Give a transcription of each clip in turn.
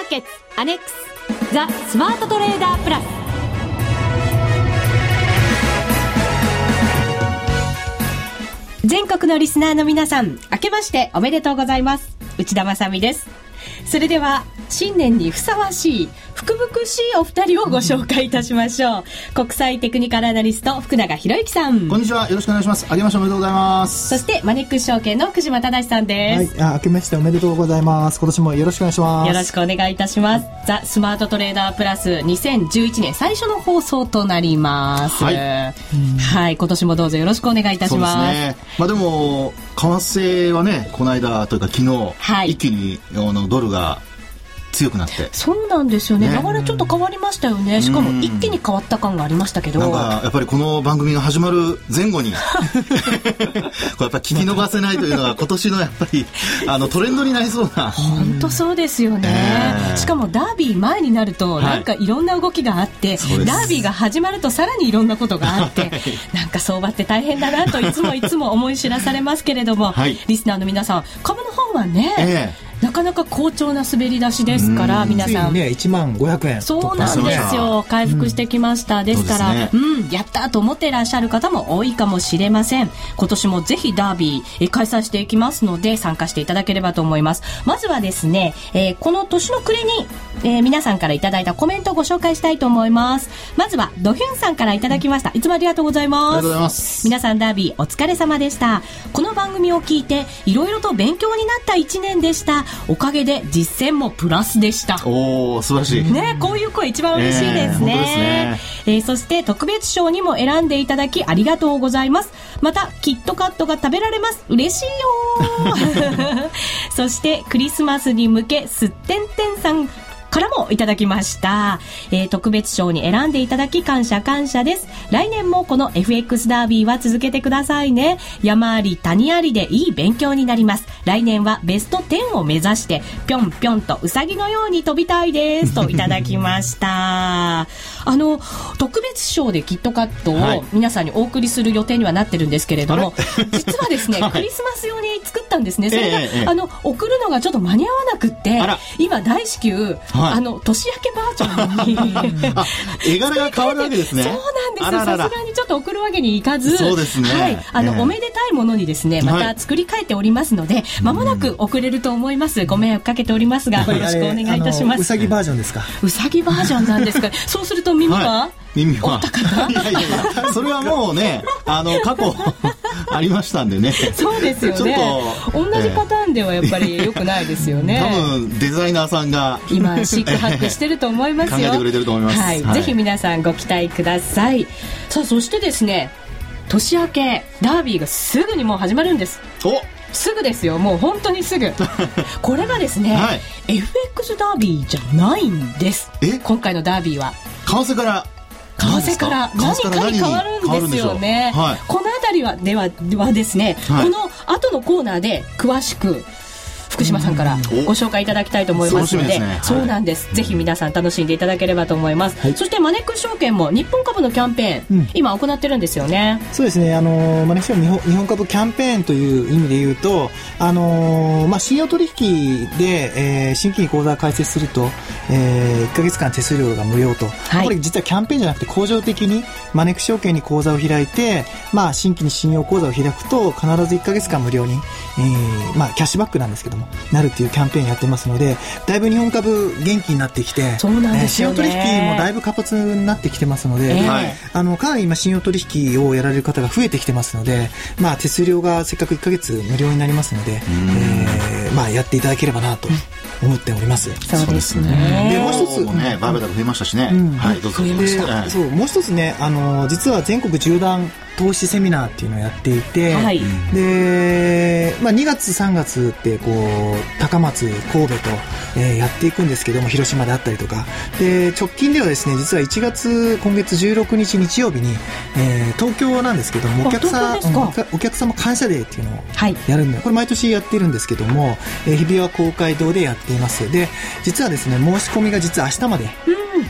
ーケッツアネックスザ・スマートトレーダープラス。全国のリスナーの皆さん明けましておめでとうございます。内田まさみです。それでは新年にふさわしい福々しいお二人をご紹介いたしましょう。国際テクニカルアナリスト福永博之さん。こんにちは。よろしくお願いします。あげましておめでとうございます。そしてマネックス証券の久島忠さんです。はい。あ明けましておめでとうございます。今年もよろしくお願いします。よろしくお願いいたします。ザ・スマートトレーダープラス2011年最初の放送となります。はい。はい。今年もどうぞよろしくお願いいたしそうですますね。まあでも為替はねこの間というか昨日、はい。一気にあのドルが強くなって。そうなんですよね。ね。流れちょっと変わりましたよね。しかも一気に変わった感がありましたけど。なんかやっぱりこの番組が始まる前後に これやっぱ聞き逃せないというのが今年のやっぱり あのトレンドになりそうな。本当そうですよね、ええ。しかもダービー前になるとはい。なんかいろんな動きがあって、そうです。ダービーが始まるとさらにいろんなことがあって、なんか相場って大変だなといつもいつも思い知らされますけれども、はい。リスナーの皆さん株の方はね、えなかなか好調な滑り出しですから皆さんね1万500円そうなんですよ。回復してきました。ですから、そううん、やったと思っていらっしゃる方も多いかもしれません。今年もぜひダービーえ開催していきますので、参加していただければと思います。まずはですね、えーこの年の暮れに、えー皆さんからいただいたコメントをご紹介したいと思います。まずは、ドヒュンさんからいただきました。いつもありがとうございます。ありがとうございます皆さんダービーお疲れ様でした。この番組を聞いて、いろいろと勉強になった一年でした。おかげで実践もプラスでした。おお素晴らしい、ね、こういう声一番嬉しいですね。えーねえーそして特別賞にも選んでいただきありがとうございます。また、キットカットが食べられます。嬉しいよ そして、クリスマスに向け、すってんてんさん、からもいただきました、えー特別賞に選んでいただき感謝感謝です。来年もこの FX ダービーは続けてくださいね。山あり谷ありでいい勉強になります。来年はベスト10を目指してぴょんぴょんとうさぎのように飛びたいです。といただきました。あの特別賞でキットカットはい。を皆さんにお送りする予定にはなってるんですけれども、実はですね、はい。クリスマス用に作ったんですね。それが、ええええ。あの送るのがちょっと間に合わなくって今大至急、はい。あの年明けバージョンに。あ絵柄が変わるわけですね。そうなんです。さすがにちょっと送るわけにいかず。そうですね。はい。あの、ええ。おめでたいものにですねまはい。た作り変えておりますので、まもなく送れると思います。ご迷惑かけておりますがよろしくお願いいたします。うさぎバージョンですか？うさぎバージョンなんですか？そうすると耳は、はい。耳は。いやいやいや、それはもうね、あの、過去、ありましたんでね。そうですよね。同じパターンではやっぱり良くないですよね。多分、デザイナーさんが、今シックハックしてると思いますよ。考えてくれてると思います。はい、はい。ぜひ皆さんご期待ください。さあそしてですね年明けダービーがすぐにもう始まるんです。お。すぐですよ。もう本当にすぐ。これがですね、はい。FX ダービーじゃないんです。え？今回のダービーは。為替から、為替から何か？に変わるんですよね、はい。この辺りはではではですね、はい。この後のコーナーで詳しく福島さんからおご紹介いただきたいと思いますのでねはいそうなんです、ぜひ皆さん楽しんでいただければと思います、はい。そしてマネックス証券も日本株のキャンペーン、うん。今行ってるんですよね。そうですね、あのーまあ、ね日本日本株キャンペーンという意味で言うと、あのーまあ、信用取引で、えー新規に口座を開設すると、え1ヶ月間手数料が無料と、い。これ実はキャンペーンじゃなくて恒常的にマネックス証券に口座を開いて、まあ、新規に信用口座を開くと必ず1ヶ月間無料に、えーまあ、キャッシュバックなんですけどもなるっていうキャンペーンやってますのでだいぶ日本株元気になってきてそうなんですよね。えー信用取引もだいぶ活発になってきてますので、ええ。はい。あの、かなり今信用取引をやられる方が増えてきてますので、まあ手数料がせっかく1ヶ月無料になりますので、えーまあやっていただければなと思っております。そうですでね。もう一つもね、バーベルが増えましたしね。うん。はい、どうぞ。増えました。ええそう、もう一つね、あの、実は全国縦断投資セミナーっていうのをやっていて、はい。で、まあ、2月3月ってこう高松神戸と、えーやっていくんですけども広島であったりとか。で直近ではですね実は1月今月16日日曜日に、えー東京なんですけどもあお客さんお客様感謝デーっていうのをはい。やるんでこれ毎年やってるんですけども、えー日比谷公会堂でやってっています。で、実はですね、申し込みが実は明日まで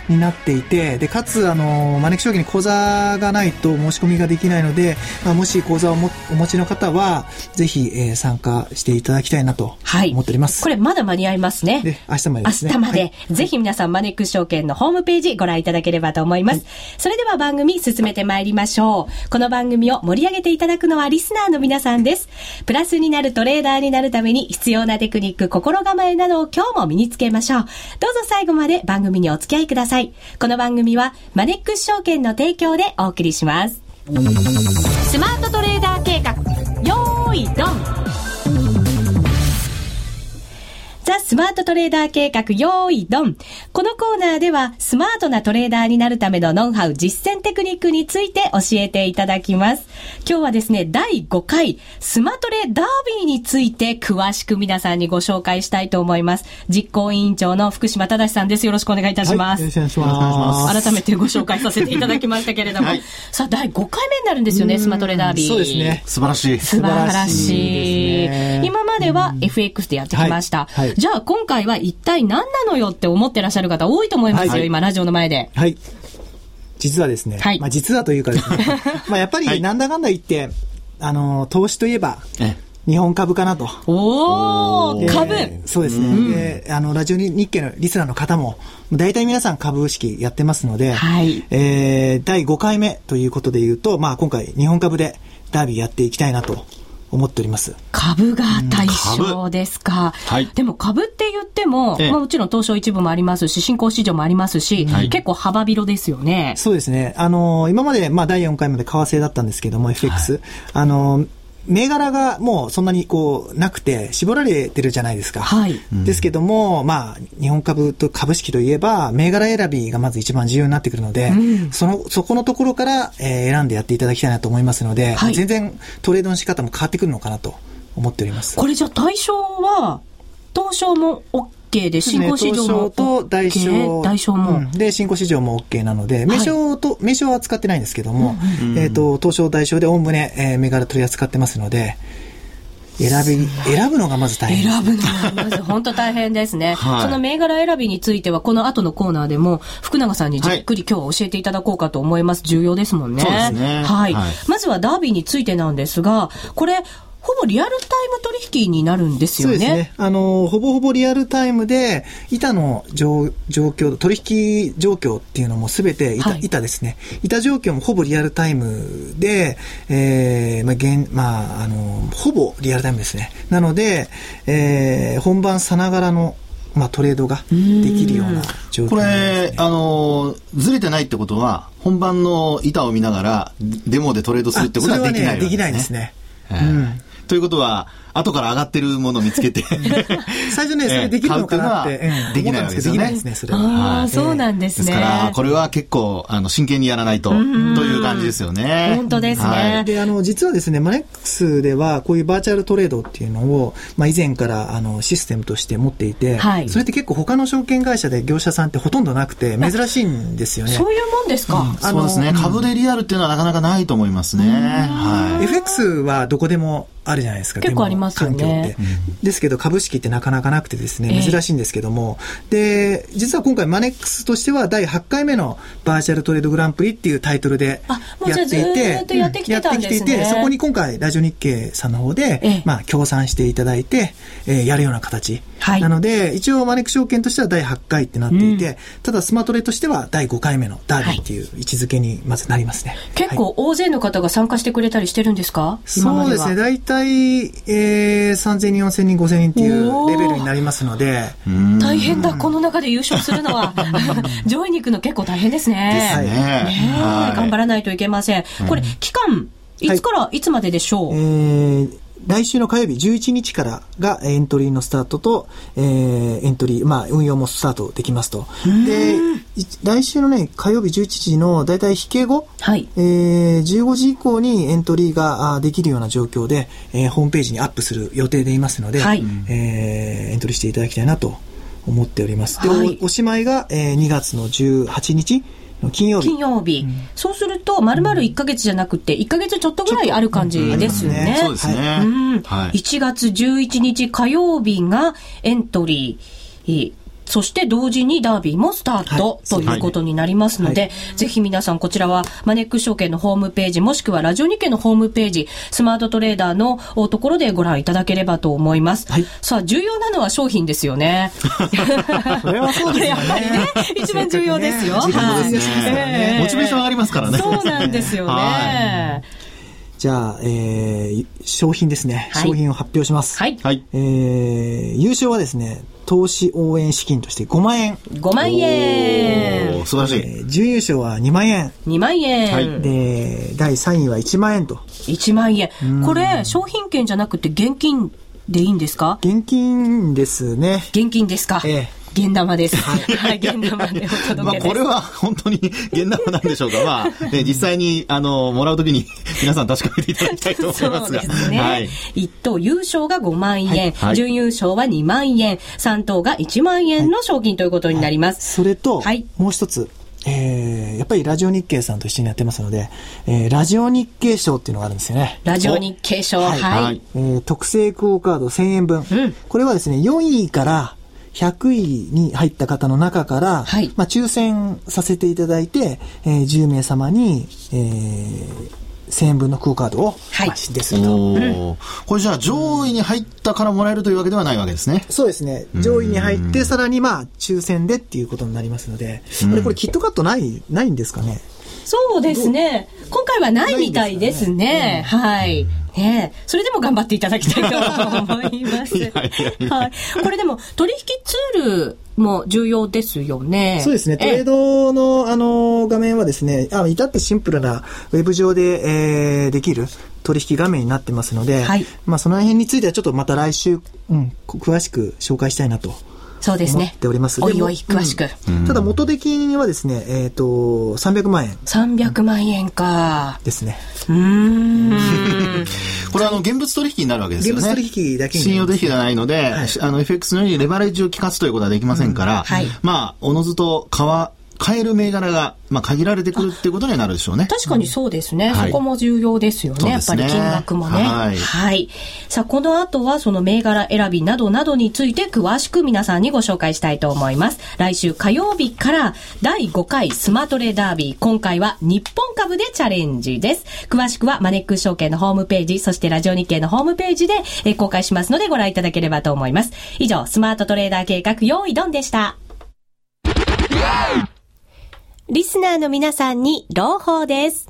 になっていて、で、かつ、あの、招き将棋に講座がないと申し込みができないので、まあ、もし講座をもお持ちの方は、ぜひ、えー参加していただきたいなとはい。思っております。これまだ間に合いますね。で、明日までですね。明日まで、はいぜひ皆さんマネックス証券のホームページご覧いただければと思います。それでは番組進めてまいりましょう。この番組を盛り上げていただくのはリスナーの皆さんです。プラスになるトレーダーになるために必要なテクニック、心構えなどを今日も身につけましょう。どうぞ最後まで番組にお付き合いください。この番組はマネックス証券の提供でお送りします。スマートトレーダー計画、よーいドンザ・スマートトレーダー計画、用意ドン。このコーナーでは、スマートなトレーダーになるためのノウハウ、実践テクニックについて教えていただきます。今日はですね、第5回、スマトレダービーについて詳しく皆さんにご紹介したいと思います。実行委員長の福島正さんです。よろしくお願いいたします。はいよろしくお願いします。改めてご紹介させていただきましたけれども、はいさあ、第5回目になるんですよね、スマトレダービー。そうですね。素晴らしい。素晴らしい。しいね今までは FX でやってきました。はいはいじゃあ今回は一体何なのよって思ってらっしゃる方多いと思いますよ、はい今ラジオの前で。はい。実はですね、はいまあ実はというかですね、まあやっぱはいりなんだかんだ言って、あの、投資といえば、え日本株かなと。でおー、株そうですね。で、あの、ラジオ日経のリスナーの方も、大体皆さん株式やってますので、はいえー、第5回目ということで言うと、まあ今回日本株でダービーやっていきたいなと思っております。株が対象ですか？はいでも株って言っても、ええまあもちろん東証一部もありますし、新興市場もありますし、はい結構幅広ですよね。そうですね。あの今まで、まあ第4回まで為替だったんですけども、FX。あの銘柄がもうそんなにこう、なくて、絞られてるじゃないですか。はいですけども、まあ、日本株と株式といえば、銘柄選びがまず一番重要になってくるので、その、そこのところから、えー選んでやっていただきたいなと思いますので、はい全然トレードの仕方も変わってくるのかなと思っております。これじゃあ対象は、東証も OK で、新興市場も OK。東証と大小。大小も。うんで、新興市場も OK なので、名称と、名称は使ってないんですけども、えっ、と、東証大小でおおむね、えー、銘柄取り扱ってますので、選び、選ぶのがまず大変。選ぶのがまず本当大変ですね。はいその銘柄選びについては、この後のコーナーでも、福永さんにじっくり今日は教えていただこうかと思います。重要ですもんね。そうですねはい。はいまずはダービーについてなんですが、これ、ほぼリアルタイム取引になるんですよね。そうですね。あの、ほぼほぼリアルタイムで、板の状状況、取引状況っていうのもすべて板、はい板ですね。板状況もほぼリアルタイムで、えー、まあ、現、まあ、あの、ほぼリアルタイムですね。なので、えー、本番さながらの、まあ、トレードができるような状況こになりますれ、あの、ずれてないってことは、本番の板を見ながら、デモでトレードするってことはできないね、できないですね。ええということは、後から上がってるものを見つけて、最初ね、それできるのかなって、ええ買うっていうのはできないわけですよねね、それは。ああ、はいそうなんですね。ですから、これは結構、あの、真剣にやらないと、という感じですよね。本当ですねはいで、あの、実はですね、マネックスでは、こういうバーチャルトレードっていうのを、まあ、以前から、あの、システムとして持っていて、はいそれって結構他の証券会社で業者さんってほとんどなくて、珍しいんですよね。そういうもんですか？あのそうですね。株でリアルっていうのはなかなかないと思いますね。はい。FX はどこでもあるじゃないですか。結構ありますよねデモ環境って。ですけど株式ってなかなかなくてですね、ええ。珍しいんですけども、で、実は今回マネックスとしては第8回目のバーチャルトレードグランプリっていうタイトルでやっていてやってきていて、そこに今回ラジオ日経さんの方で、ええ。まあ協賛していただいて、えーやるような形。はい。なので、一応マネックス証券としては第8回ってなっていて、ただスマトレとしては第5回目のダービーっていう位置づけにまずなりますね。結構大勢の方が参加してくれたりしてるんですか？そうですね。大体、えー、3000人、4000人、5000人っていうレベルになりますので、大変だ、この中で優勝するのは。上位に行くの結構大変ですね。ですね。ねえはい。頑張らないといけません。これ、期間、いつからいつまででしょう、えー来週の火曜日11日からがエントリーのスタートと、えーエントリー、まあ、運用もスタートできますと。で、い来週のね、火曜日11時のだいたい引け後、はい。えー15時以降にエントリーができるような状況で、えーホームページにアップする予定でいますので、はいえーエントリーしていただきたいなと思っております。で、はいおおしまいが、えー2月の18日の金曜日。金曜日。そうすると、丸々1ヶ月じゃなくて、1ヶ月ちょっとぐらいある感じですよね。そうですね。うんはい。1月11日火曜日がエントリー。いいそして同時にダービーもスタート、はいということになりますので、はいぜひ皆さんこちらはマネックス証券のホームページもしくはラジオ日経のホームページスマートトレーダーのおところでご覧いただければと思います。はいさあ重要なのは商品ですよね。それはそうですよね。やっぱりね一番重要ですよ。ねはいねええモチベーション上がりますからね。そうなんですよね。はじゃあ、えー、商品ですね。はい商品を発表します。はい。はい。えー、優勝はですね、投資応援資金として5万円。5万円。素晴らしい。えー準優勝は2万円。2万円。はいで、第3位は1万円と。1万円。これ、商品券じゃなくて現金でいいんですか？現金ですね。現金ですか？ええ現玉です。はい、現玉でお届まあ、けです。これは本当に現玉なんでしょうか。まあ、ね、実際に、あの、もらうときに 皆さん確かめていただきたいと思いそますが。うですね。はい。一等優勝が5万円、はい準優勝は2万円、三等が1万円の賞金ということになります。それと、はいもう一つ。えー、やっぱりラジオ日経さんと一緒にやってますので、えー、ラジオ日経賞っていうのがあるんですよね。ラジオ日経賞、はい。はいえー特製クオカード1000円分、んこれはですね、4位から100位に入った方の中から、はい。まあ、抽選させていただいて、えー10名様に、えー1000円分のクオカードを、はい。まあですると。これじゃあ上位に入ったからもらえるというわけではないわけですね。そうですね。上位に入って、さらにまあ、抽選でっていうことになりますので、これキットカットない、ないんですかね？そうですね。今回はないみたいですね。はい。ねえそれでも頑張っていただきたいと思います。いやいやいやはい。これでも、取引ツールも重要ですよね。そうですね。トレーえドの、あの、画面はですね、あ至ってシンプルなウェブ上で、えーできる取引画面になってますので、はいまあ、その辺についてはちょっとまた来週、うん、こ詳しく紹介したいなとそうですね思っ。ております。おいおい、でも詳しく。うんただ元的にはですね、えっ、と、300万円300万円か。ですね。うーん。これはあの、現物取引になるわけですよね。現物取引だけに信用取引ではないので、あの、FX のようにレバレッジを効かすということはできませんから、はいまあ、おのずと買わ、買える銘柄が、まあ、限られてくるっていうことにはなるでしょうね。確かにそうですね。はいそこも重要ですよね。やっぱり金額もね。はいさあ、この後はその銘柄選びなどなどについて詳しく皆さんにご紹介したいと思います。来週火曜日から第5回スマトレダービー。今回は日本株でチャレンジです。詳しくはマネックス証券のホームページ、そしてラジオ日経のホームページでえー公開しますのでご覧いただければと思います。以上、スマートトレーダー計画用意ドンでした。リスナーの皆さんに朗報です。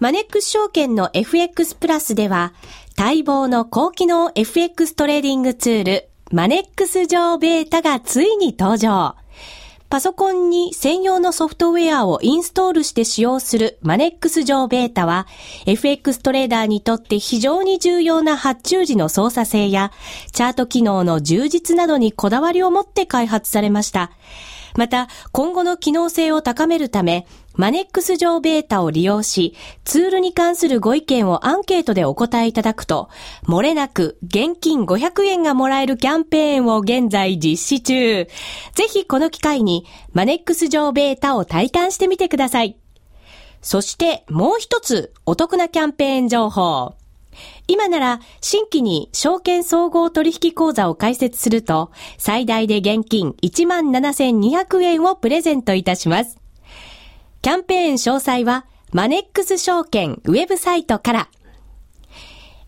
マネックス証券の FX プラスでは、待望の高機能 FX トレーディングツール、マネックス上ベータがついに登場。パソコンに専用のソフトウェアをインストールして使用するマネックス上ベータは、FX トレーダーにとって非常に重要な発注時の操作性や、チャート機能の充実などにこだわりを持って開発されました。また、今後の機能性を高めるため、マネックス上ベータを利用し、ツールに関するご意見をアンケートでお答えいただくと、漏れなく現金500円がもらえるキャンペーンを現在実施中。ぜひこの機会に、マネックス上ベータを体感してみてください。そして、もう一つ、お得なキャンペーン情報。今なら、新規に証券総合取引口座を開設すると、最大で現金17,200円をプレゼントいたします。キャンペーン詳細は、マネックス証券ウェブサイトから。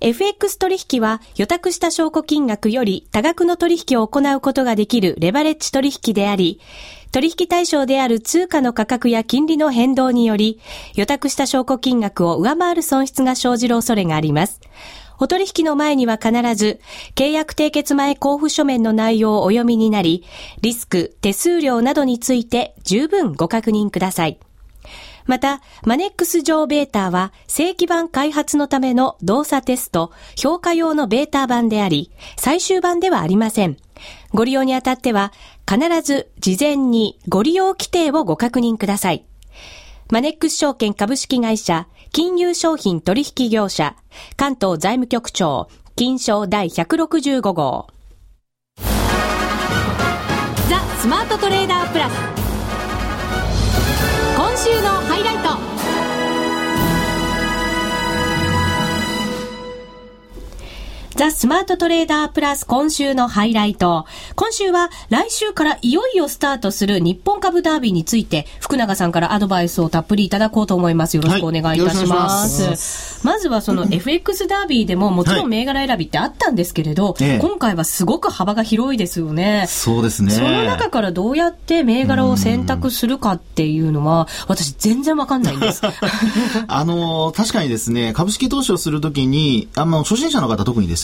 FX 取引は予託した証拠金額より多額の取引を行うことができるレバレッジ取引であり、取引対象である通貨の価格や金利の変動により、予託した証拠金額を上回る損失が生じる恐れがあります。お取引の前には必ず、契約締結前交付書面の内容をお読みになり、リスク、手数料などについて十分ご確認ください。また、マネックス上ベータは正規版開発のための動作テスト、評価用のベータ版であり、最終版ではありません。ご利用にあたっては、必ず事前にご利用規定をご確認ください。マネックス証券株式会社、金融商品取引業者、関東財務局長、金賞第165号。ザ・スマートトレーダープラス。今週のハイライトザ・スマートトレーダープラス今週のハイライト。今週は来週からいよいよスタートする日本株ダービーについて、福永さんからアドバイスをたっぷりいただこうと思います。よろしくお願いいたします。はいまずはその FX ダービーでももちろん銘柄選びってあったんですけれど、ええ今回はすごく幅が広いですよね。そうですね。その中からどうやって銘柄を選択するかっていうのは、私全然わかんないんです。あの、確かにですね、株式投資をするときに、あの、初心者の方特にですね、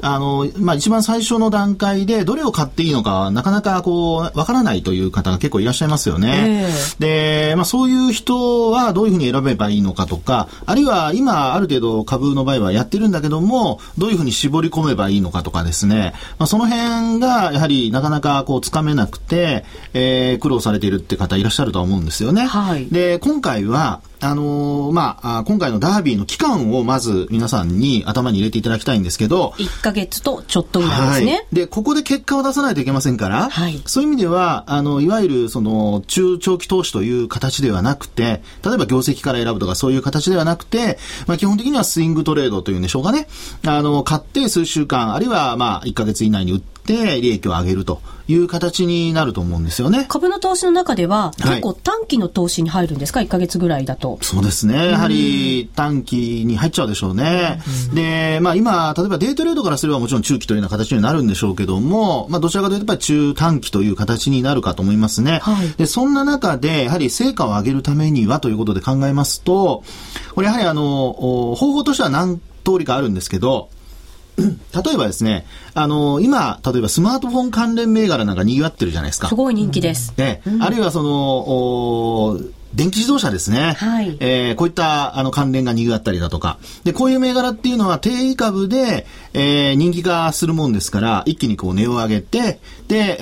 あの、まあ、一番最初の段階でどれを買っていいのか、なかなかこう、わからないという方が結構いらっしゃいますよね。で、まあ、そういう人はどういうふうに選べばいいのかとか、あるいは今、ある程度株の場合はやってるんだけども、どういうふうに絞り込めばいいのかとかですね、まあ、その辺が、やはりなかなかこう、つかめなくて、えー苦労されているって方いらっしゃるとは思うんですよね。はいで、今回は、あのーまあ、あ今回のダービーの期間をまず皆さんに頭に入れていただきたいんですけど、1ヶ月とちょっとぐらいですね。はい。で、ここで結果を出さないといけませんから、はいそういう意味では、あの、いわゆる、その、中長期投資という形ではなくて、例えば業績から選ぶとかそういう形ではなくて、まあ、基本的にはスイングトレードというんでしょうかね。あの、買って数週間、あるいは、まあ、1ヶ月以内に売って、利益を上げるという形になると思うんですよね。株の投資の中では、はい結構短期の投資に入るんですか ?1 ヶ月ぐらいだと。そうですね。やはり短期に入っちゃうでしょうね。で、まあ今、例えばデイトレードからすればもちろん中期というような形になるんでしょうけども、まあどちらかというとやっぱり中短期という形になるかと思いますね。はいで、そんな中で、やはり成果を上げるためにはということで考えますと、これやはりあの、お方法としては何通りかあるんですけど、例えばですね、あの、今、例えばスマートフォン関連銘柄なんか賑わってるじゃないですかす。ごい人気です。ね、あるいはその、お電気自動車ですね。はいえーこういったあの関連が賑わったりだとか。で、こういう銘柄っていうのは定位株で、えー人気化するもんですから、一気にこう値を上げて、で、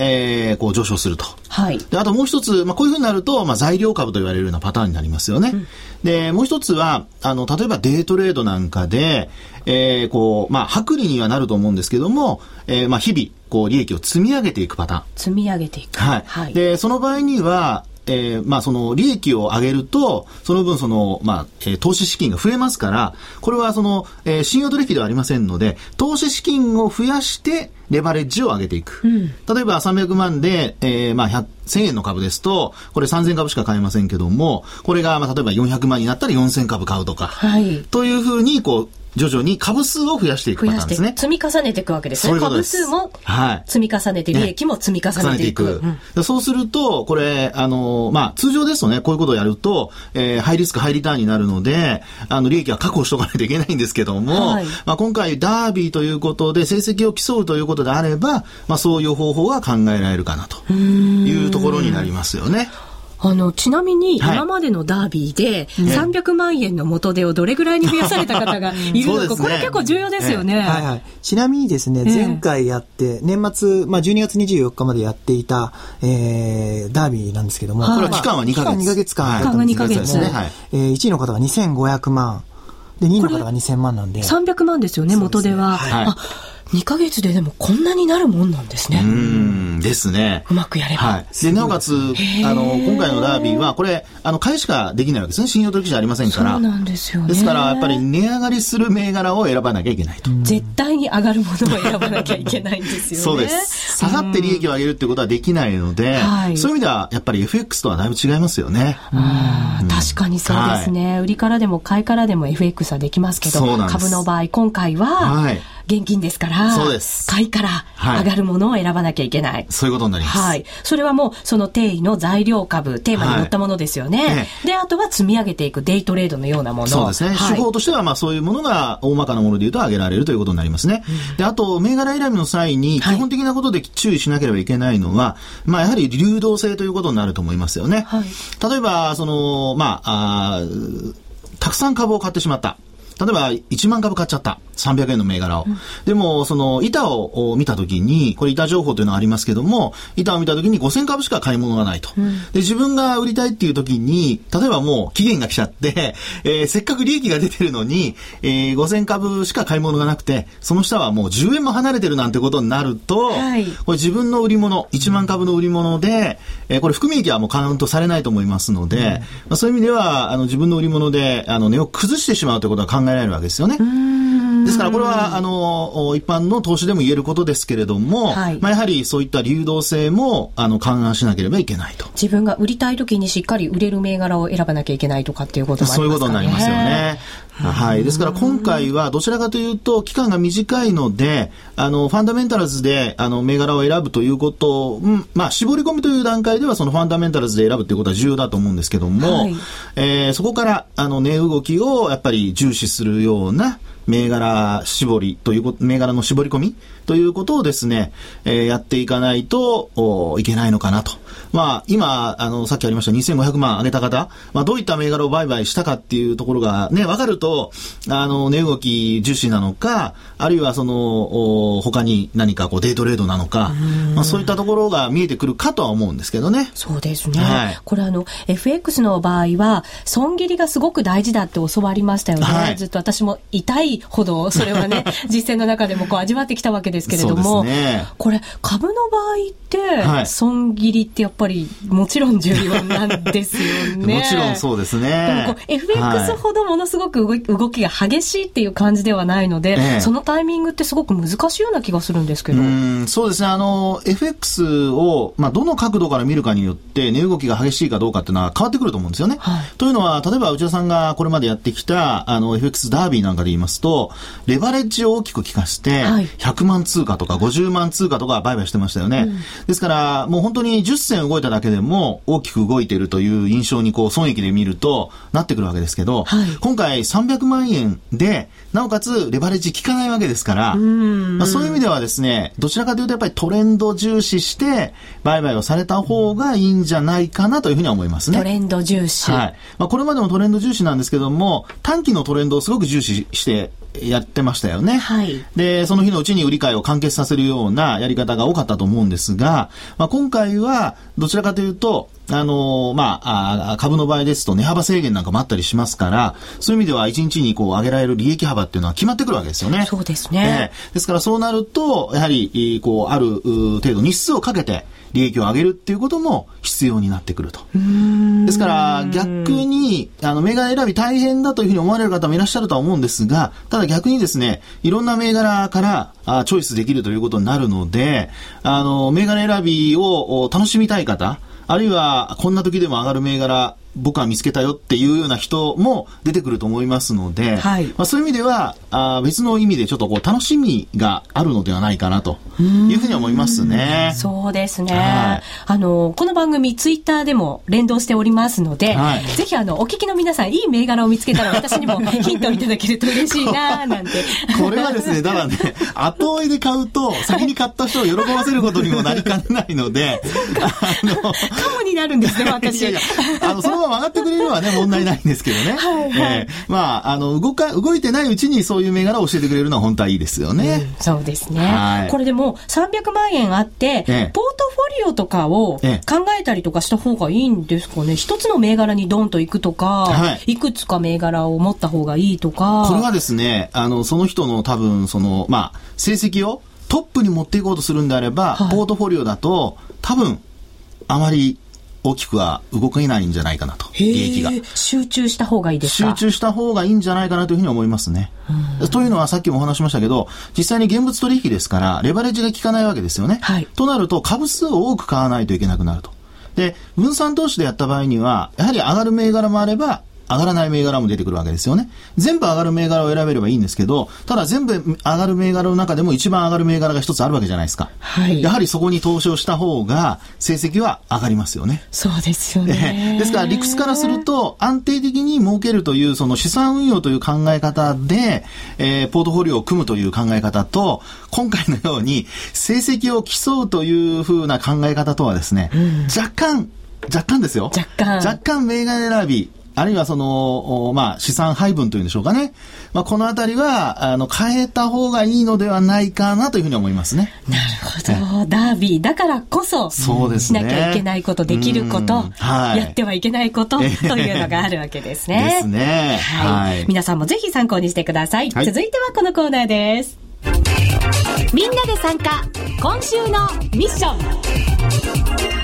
えーこう上昇すると。はい。で、あともう一つ、まあ、こういうふうになると、まあ、材料株と言われるようなパターンになりますよね。で、もう一つは、あの、例えばデイトレードなんかで、えーこう、まあ、薄利にはなると思うんですけども、えーまあ、日々、こう、利益を積み上げていくパターン。積み上げていく。はい。はい。で、その場合には、えーまあ、その利益を上げると、その分、その、まあ、えー投資資金が増えますから、これはその、えー信用取引ではありませんので、投資資金を増やして、レバレッジを上げていく。例えば300万で、えーまあ、100 1000円の株ですと、これ3000株しか買えませんけども、これが、まあ、例えば400万になったら4000株買うとか、はい。というふうに、こう、徐々に株数を増やしていくパターンですね。積み重ねていくわけですね。そういうす株数もはい積み重ねて、利益も積み重ねていく。うんでそうすると、これ、あの、まあ、通常ですとね、こういうことをやると、えーハイリスク、ハイリターンになるので、あの、利益は確保しとかないといけないんですけども、はいまあ、今回、ダービーということで、成績を競うということであれば、まあ、そういう方法が考えられるかなというところになりますよね。あの、ちなみに、はい。今までのダービーで、300万円の元手をどれぐらいに増やされた方がいるのか、これ結構重要ですよね。はいはい。ちなみにですね、ええ。前回やって、年末、まあ、12月24日までやっていた、えー、ダービーなんですけども、はい。これは期間は2ヶ月。期間2ヶ月間期間が2ヶ月。ですね。はい。えー、1位の方が2500万、で、2位の方が2000万なんで、300万ですよね、元手は。はい。あ、2ヶ月ででもこんなになるもんなんですね。うーん、ですね。うまくやれば。はい。で、なおかつ、あの、今回のダービーは、これ、あの、買いしかできないわけですね。信用取引じゃありませんから。そうなんですよね。ですから、やっぱり値上がりする銘柄を選ばなきゃいけないと。絶対に上がるものを選ばなきゃいけないんですよね。そうです。下がって利益を上げるってことはできないので、はいそういう意味では、やっぱり FX とはだいぶ違いますよね。あー確かにそうですね、売りからでも買いからでも FX はできますけど株の場合今回ははい現金ですから、そうです買いからはい上がるものを選ばなきゃいけない。そういうことになります。はい。それはもう、その定位の材料株、テーマに載ったものですよね。はいえで、あとは積み上げていくデイトレードのようなもの。そうですね。はい手法としては、まあそういうものが大まかなもので言うと挙げられるということになりますね。で、あと、銘柄選びの際に、基はい本的なことで注意しなければいけないのは、まあやはり流動性ということになると思いますよね。はい例えば、その、まあ、あーたくさん株を買ってしまった。例えば、1万株買っちゃった。300円の銘柄を。でも、その、板をお見たときに、これ板情報というのがありますけども、板を見たときに5000株しか買い物がないと。で、自分が売りたいっていうときに、例えばもう期限が来ちゃって、えーせっかく利益が出てるのに、えー5000株しか買い物がなくて、その下はもう10円も離れてるなんてことになると、はいこれ自分の売り物、1万株の売り物で、えーこれ含み益はもうカウントされないと思いますので、まあ、そういう意味では、あの、自分の売り物で、あの、値を崩してしまうということは考えられるわけですよね。ですからこれは、あの、一般の投資でも言えることですけれども、はい、まあやはりそういった流動性も、あの、勘案しなければいけないと。自分が売りたい時にしっかり売れる銘柄を選ばなきゃいけないとかっていうこともありますかね。そういうことになりますよね。はい。ですから今回はどちらかというと期間が短いので、あの、ファンダメンタルズで、あの、銘柄を選ぶということを、うん、まあ、絞り込みという段階ではそのファンダメンタルズで選ぶということは重要だと思うんですけども、はい、えー、そこから、あの、値動きをやっぱり重視するような、銘柄絞りということ、銘柄の絞り込みということをですね、えー、やっていかないといけないのかなと。まあ、今、あの、さっきありました2500万上げた方、まあ、どういった銘柄を売買したかっていうところがね、わかると、あの、値動き重視なのか、あるいはその、他に何かこうデイトレードなのか、まあ、そういったところが見えてくるかとは思うんですけどね。そうですね。はい、これあの、FX の場合は、損切りがすごく大事だって教わりましたよね。はい、ずっと私も痛いほど、それはね、実践の中でもこう味わってきたわけですけれども、ね、これ、株の場合って、損切りってやっぱり、もちろん重要なんですよね。もちろんそうですね。でもこう、FX ほどものすごく動きが激しいっていう感じではないので、ええ、そのタイミングってすごく難しいような気がするんですけど。うそうですね。あの、FX を、まあ、どの角度から見るかによって、値動きが激しいかどうかっていうのは変わってくると思うんですよね。はい、というのは、例えば内田さんがこれまでやってきた、あの、FX ダービーなんかで言いますと、レバレッジを大きく効かして、100万通貨とか50万通貨とか売買してましたよね。うん、ですから、もう本当に10銭動いただけでも大きく動いているという印象にこう損益で見るとなってくるわけですけど、はい、今回300万円で、なおかつレバレッジ効かないわけですから、まあ、そういう意味ではですね、どちらかというとやっぱりトレンド重視して売買をされた方がいいんじゃないかなというふうには思いますね。トレンド重視。はい。まあ、これまでもトレンド重視なんですけども、短期のトレンドをすごく重視してやってましたよね。はい。で、その日のうちに売り買いを完結させるようなやり方が多かったと思うんですが、まあ、今回はどちらかというと、あのー、まああ、株の場合ですと値幅制限なんかもあったりしますから、そういう意味では1日にこう上げられる利益幅っていうのは決まってくるわけですよね。そうですね。えー、ですからそうなると、やはり、こう、ある程度日数をかけて、利益を上げるっていうことも必要になってくると。ですから、逆に、あの、銘柄選び大変だというふうに思われる方もいらっしゃるとは思うんですが、ただ逆にですね、いろんな銘柄からあチョイスできるということになるので、あの、銘柄選びを楽しみたい方、あるいは、こんな時でも上がる銘柄、僕は見つけたよっていうような人も出てくると思いますので、はい、まあ、そういう意味ではあ別の意味でちょっとこう楽しみがあるのではないかなというふうに思いますね。うそうですね、はい、あのこの番組ツイッターでも連動しておりますので、はい、ぜひあのお聞きの皆さんいい銘柄を見つけたら 私にもヒントをいただけると嬉しいななんて。これはですね、だからね、後追いで買うと先に買った人を喜ばせることにもなりかねないので、あの、カモになるんですね、私。いやいやあのそのまがってくれるのはね、問題ないんですけどね。はい、はい、えー、まあ、あの、動か、動いてないうちにそういう銘柄を教えてくれるのは本当はいいですよね。うん、そうですね。はい、これでも300万円あって、えポートフォリオとかを考えたりとかした方がいいんですかね。一つの銘柄にドンと行くとか、はい、いくつか銘柄を持った方がいいとか。これはですね、あの、その人の多分、その、まあ、成績をトップに持っていこうとするんであれば、はい、ポートフォリオだと、多分、あまり大きくは動けないんじゃないかなと、利益が。集中した方がいいですか？集中した方がいいんじゃないかなというふうに思いますね。というのはさっきもお話しましたけど、実際に現物取引ですから、レバレッジが効かないわけですよね。はい、となると、株数を多く買わないといけなくなると。で、分散投資でやった場合には、やはり上がる銘柄もあれば、上がらない銘柄も出てくるわけですよね。全部上がる銘柄を選べればいいんですけど、ただ全部上がる銘柄の中でも一番上がる銘柄が一つあるわけじゃないですか。はい。やはりそこに投資をした方が成績は上がりますよね。そうですよね。ですから理屈からすると安定的に儲けるというその資産運用という考え方で、えー、ポートフォリオを組むという考え方と、今回のように成績を競うというふうな考え方とはですね、うん、若干若干ですよ。若干。若干銘柄選び、あるいはその、まあ、資産配分というんでしょうかね。まあ、このあたりは、あの、変えた方がいいのではないかなというふうに思いますね。なるほど。ダービーだからこそ、そうですね。しなきゃいけないこと、できること、はい、やってはいけないこと、というのがあるわけですね。ですね。はい。皆さんもぜひ参考にしてください。はい、続いてはこのコーナーです。みんなで参加、今週のミッション。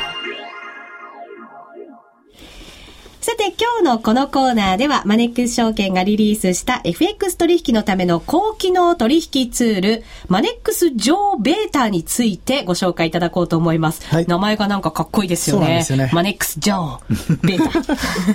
さて今日のこのコーナーではマネックス証券がリリースした FX 取引のための高機能取引ツールマネックス上ベータについてご紹介いただこうと思います。はい名前がなんかかっこいいですよね。そうなんですよねマネックス上ベー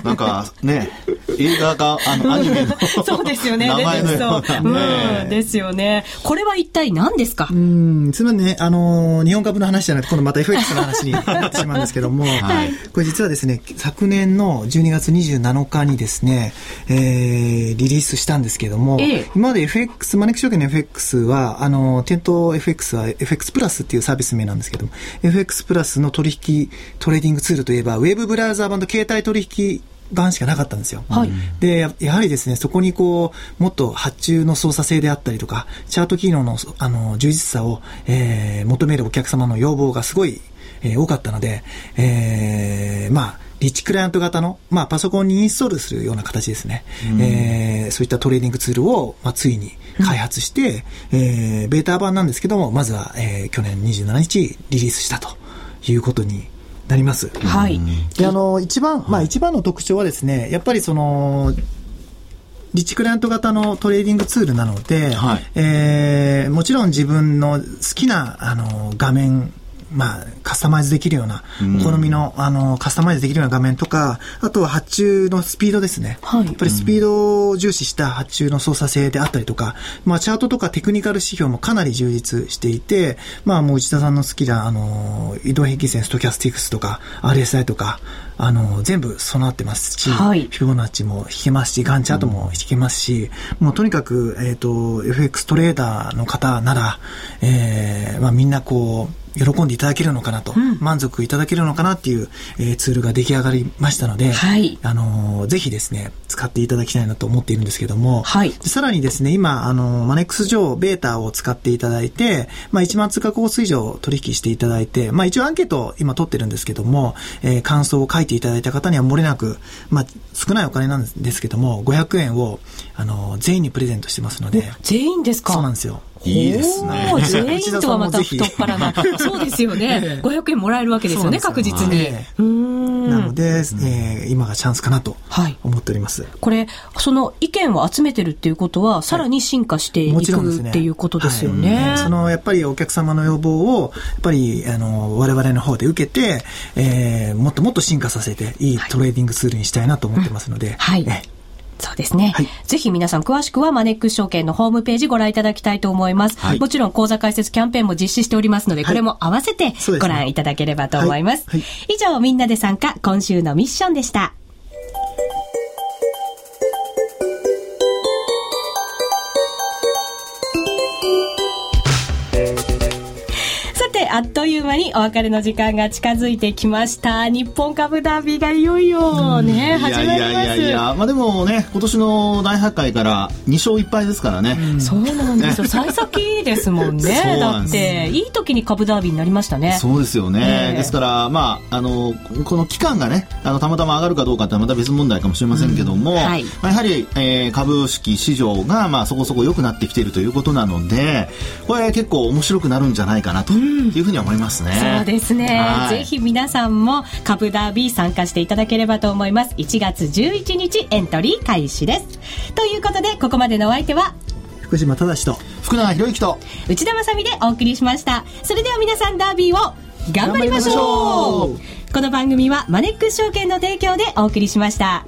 タ。なんかね、映画が、あの、アニメのそうですよね。名前のよそうう。なうん。ね。ですよね。これは一体何ですか？うん、つまりね、あのー日本株の話じゃなくて、今度また FX の話になってしまうんですけども、はいこれ実はですね、昨年の12月27日にですね、えー、リリースしたんですけども、ええ。今まで FX、マネックス証券の FX は、あのー、店頭 FX は FX プラスっていうサービス名なんですけども、FX プラスの取引、トレーディングツールといえば、ウェブブラウザー版と携帯取引版しかなかったんですよ。はい。で、ややはりですね、そこにこう、もっと発注の操作性であったりとか、チャート機能の、あの、充実さを、えー求めるお客様の要望がすごい、えー多かったので、えーまあ、リッチクライアント型の、まあ、パソコンにインストールするような形ですね。えーそういったトレーディングツールを、まあ、ついに開発して、えーベータ版なんですけども、まずは、えー去年27日リリースしたということになります。はい。で、あの、一番、まあ一番の特徴はですね、やっぱりその、リッチクライアント型のトレーディングツールなので、はいえーもちろん自分の好きな、あの、画面、まあ、カスタマイズできるような、お好みの、あの、カスタマイズできるような画面とか、あとは発注のスピードですね。はい。やっぱりスピードを重視した発注の操作性であったりとか、まあ、チャートとかテクニカル指標もかなり充実していて、まあ、もう内田さんの好きな、あの、移動平均線、ストキャスティクスとか、RSI とか、あの、全部備わってますし、はい。フィボナッチも弾けますし、ガンチャートも弾けますし、もうとにかく、えっ、と、FX トレーダーの方なら、えーまあみんなこう、喜んでいただけるのかなと、満足いただけるのかなっていう、えーツールが出来上がりましたので、はい。あのーぜひですね、使っていただきたいなと思っているんですけども、はい。でさらにですね、今、あのーマネックス上ベータを使っていただいて、まあ1万通貨コース以上取引していただいて、まあ一応アンケートを今取ってるんですけども、えー感想を書いていただいた方には漏れなく、まあ少ないお金なんですけども、500円を、あのー全員にプレゼントしてますので、全員ですか？そうなんですよ。いいですね 全員とはまた太っ腹な。そうですよね。500円もらえるわけですよね、確実に。なので、えー今がチャンスかなとはい思っております。これ、その意見を集めてるっていうことは、さらに進化してい。くっていうことですよね。はいその、やっぱりお客様の要望を、やっぱり、あの、我々の方で受けて、えーもっともっと進化させて、いいトレーディングツールにしたいなと思ってますので、はいえそうですね、はい。ぜひ皆さん詳しくはマネックス証券のホームページご覧いただきたいと思います。はい。もちろん口座開設キャンペーンも実施しておりますので、これも合わせてご覧いただければと思います。以上、みんなで参加、今週のミッションでした。あっという間にお別れの時間が近づいてきました。日本株ダービーがいよいよね、い始まります。やいやいやいや、まあでもね、今年の大発会から2勝1敗ですからね。そうなんですよ。幸先ですもんね。だって、いい時に株ダービーになりましたね。そうですよね。ええですから、まあ、あの、この期間がね、あの、たまたま上がるかどうかってまた別問題かもしれませんけども、はいまあ、やはり、えー株式市場が、まあ、そこそこ良くなってきているということなので、これ結構面白くなるんじゃないかなというふうに思いますね。そうですね、はいぜひ皆さんも株ダービー参加していただければと思います。1月11日エントリー開始です。ということで、ここまでのお相手は、福島正と、福永博之と、内田まさみでお送りしました。それでは皆さんダービーを頑張りましょうこの番組はマネックス証券の提供でお送りしました。